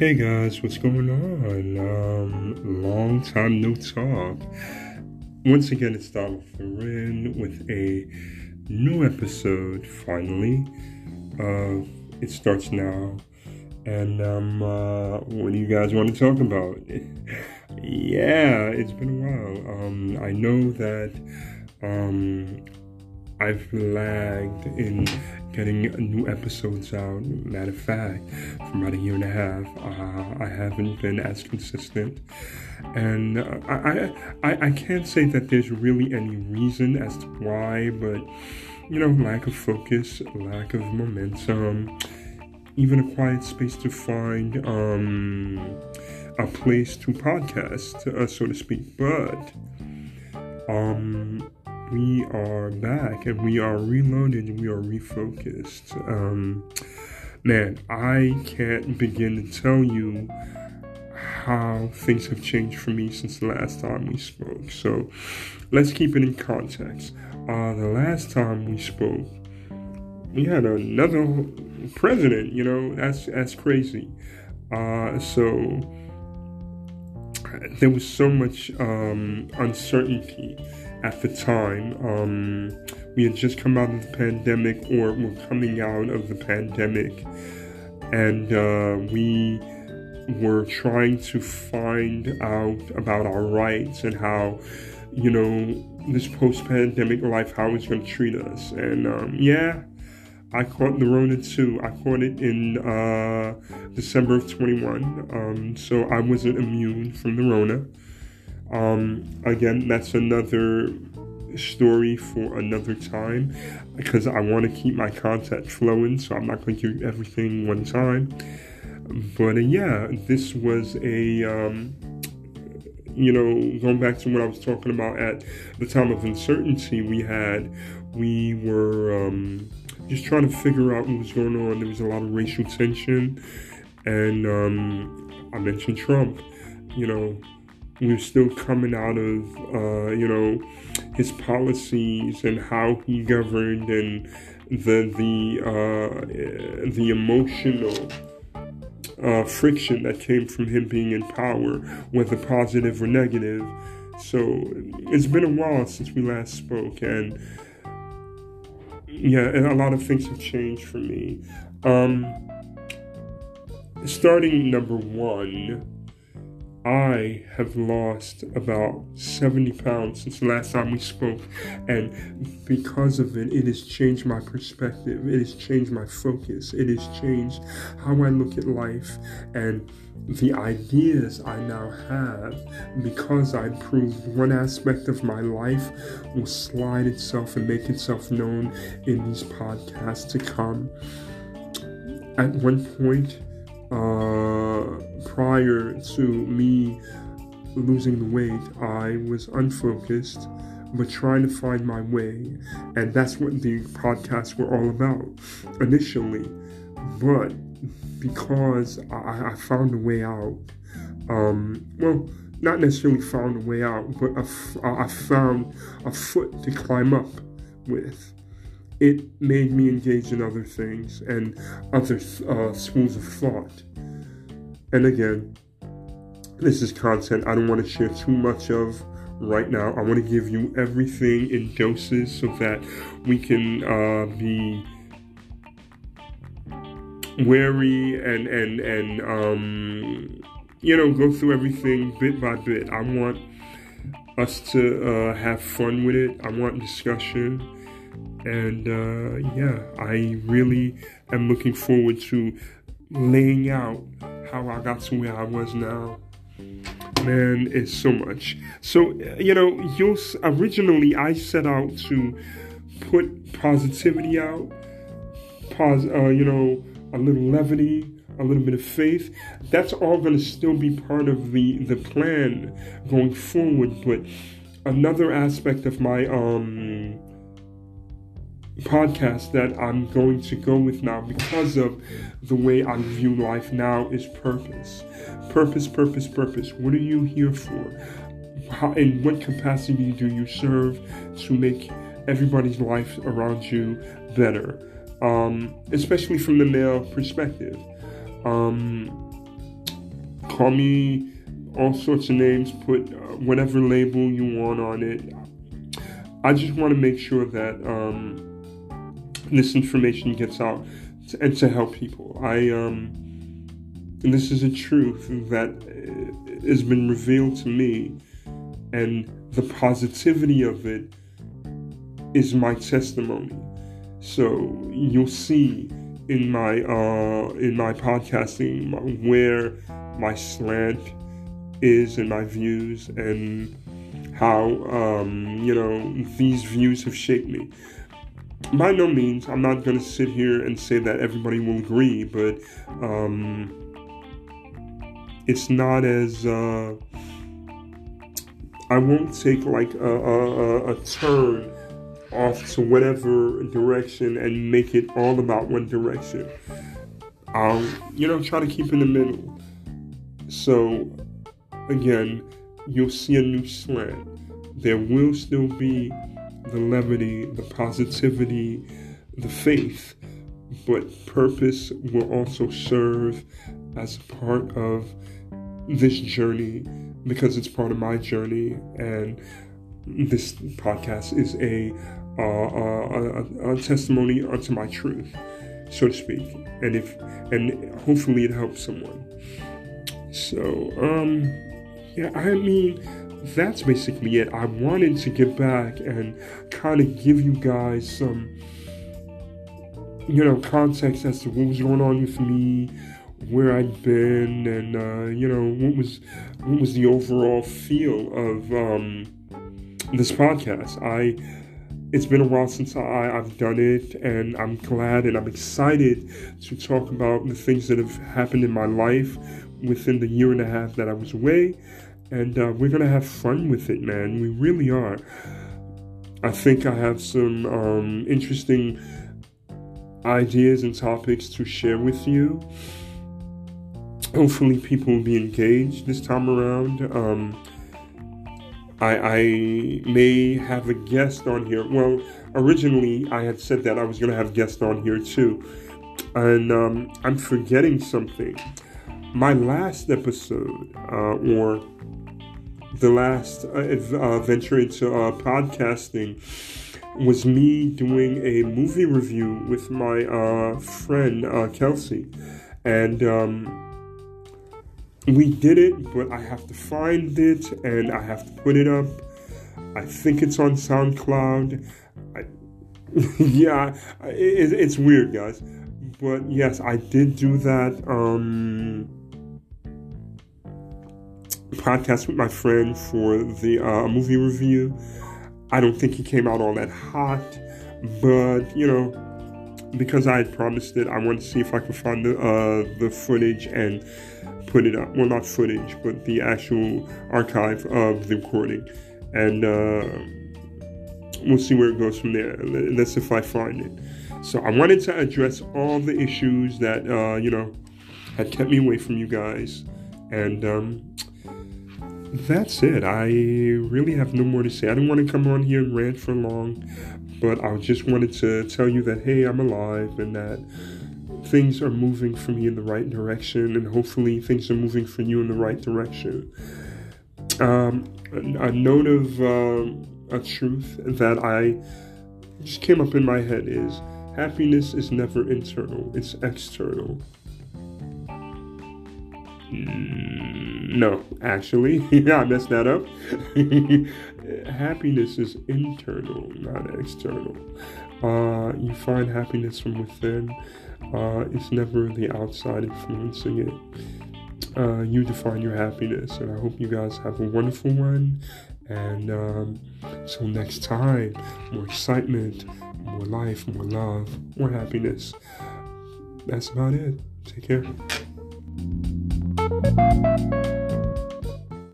Hey guys, what's going on? Um, long time no talk. Once again, it's Donald Florin with a new episode. Finally, uh, it starts now, and um, uh, what do you guys want to talk about? yeah, it's been a while. Um, I know that um, I've lagged in getting new episodes out. Matter of fact, for about a year and a half, uh, I haven't been as consistent, and uh, I, I I can't say that there's really any reason as to why, but you know, lack of focus, lack of momentum, even a quiet space to find um, a place to podcast, uh, so to speak, but. Um, we are back and we are reloaded and we are refocused. Um, man, I can't begin to tell you how things have changed for me since the last time we spoke. So let's keep it in context. Uh, the last time we spoke, we had another president. You know, that's that's crazy. Uh, so there was so much um, uncertainty at the time. Um, we had just come out of the pandemic, or were coming out of the pandemic, and uh, we were trying to find out about our rights and how, you know, this post pandemic life, how it's going to treat us. And um, yeah, I caught the Rona too. I caught it in uh, December of 21. Um, so I wasn't immune from the Rona. Um, again, that's another story for another time because I want to keep my content flowing, so I'm not going to do everything one time. But uh, yeah, this was a, um, you know, going back to what I was talking about at the time of uncertainty we had, we were um, just trying to figure out what was going on. There was a lot of racial tension, and um, I mentioned Trump, you know we're still coming out of, uh, you know, his policies and how he governed and the the uh, the emotional uh, friction that came from him being in power, whether positive or negative. So it's been a while since we last spoke, and yeah, and a lot of things have changed for me. Um, starting number one I have lost about 70 pounds since the last time we spoke, and because of it, it has changed my perspective, it has changed my focus, it has changed how I look at life, and the ideas I now have because I proved one aspect of my life will slide itself and make itself known in these podcasts to come. At one point, uh, prior to me losing the weight, I was unfocused, but trying to find my way. And that's what the podcasts were all about initially. But because I, I found a way out, um, well, not necessarily found a way out, but I found a foot to climb up with it made me engage in other things and other uh, schools of thought. And again, this is content I don't want to share too much of right now. I want to give you everything in doses so that we can uh, be wary and and and um, you know go through everything bit by bit. I want us to uh, have fun with it. I want discussion. And uh, yeah, I really am looking forward to laying out how I got to where I was now. Man, it's so much. So, you know, you'll, originally I set out to put positivity out, pos, uh, you know, a little levity, a little bit of faith. That's all going to still be part of the the plan going forward. But another aspect of my um podcast that I'm going to go with now because of the way I view life now is purpose. Purpose, purpose, purpose. What are you here for? How, in what capacity do you serve to make everybody's life around you better? Um, especially from the male perspective. Um, call me all sorts of names, put uh, whatever label you want on it. I just want to make sure that um, this information gets out and to help people. I um, this is a truth that uh, has been revealed to me, and the positivity of it is my testimony. So you'll see in my uh, in my podcasting where my slant is and my views and how um, you know these views have shaped me. By no means, I'm not going to sit here and say that everybody will agree, but um, it's not as uh, I won't take like a, a, a turn off to whatever direction and make it all about one direction. I'll, you know, try to keep in the middle. So, again, you'll see a new slant. There will still be the levity, the positivity, the faith, but purpose will also serve as a part of this journey because it's part of my journey and this podcast is a uh, a, a, testimony unto my truth, so to speak, and if and hopefully it helps someone. So, um, yeah, I mean, that's basically it. I wanted to get back and kind of give you guys some, you know, context as to what was going on with me, where I'd been, and uh, you know, what was what was the overall feel of um, this podcast. I it's been a while since I, I've done it, and I'm glad and I'm excited to talk about the things that have happened in my life within the year and a half that I was away. And uh, we're to have fun with it, man. We really are. I think I have some um, interesting ideas and topics to share with you. Hopefully, people will be engaged this time around. Um, I, I may have a guest on here. Well, originally I had said that I was going to have guests on here too. And um, I'm forgetting something. My last episode, uh, or the last uh, uh, venture into uh, podcasting, was me doing a movie review with my uh, friend uh, Kelsey. And um, we did it, but I have to find it and I have to put it up. I think it's on SoundCloud. I, yeah, it, it's weird, guys. But yes, I did do that um, podcast with my friend for the uh, movie review. I don't think he came out all that hot, but you know, because I had promised it, I wanted to see if I could find the uh, the footage and put it up. Well, not footage, but the actual archive of the recording. And uh, we'll see where it goes from there. Let's if I find it. So I wanted to address all the issues that, uh, you know, had kept me away from you guys. And um, that's it. I really have no more to say. I didn't want to come on here and rant for long, but I just wanted to tell you that, hey, I'm alive and that things are moving for me in the right direction, and hopefully things are moving for you in the right direction. Um, a, a, note of um, a truth that I just came up in my head is happiness is never internal, it's external. No, actually, yeah, I messed that up. happiness is internal, not external. Uh, you find happiness from within. Uh, it's never the outside influencing it. Uh, you define your happiness, and I hope you guys have a wonderful one. And um, until next time, more excitement, more life, more love, more happiness. That's about it. Take care. Thank you.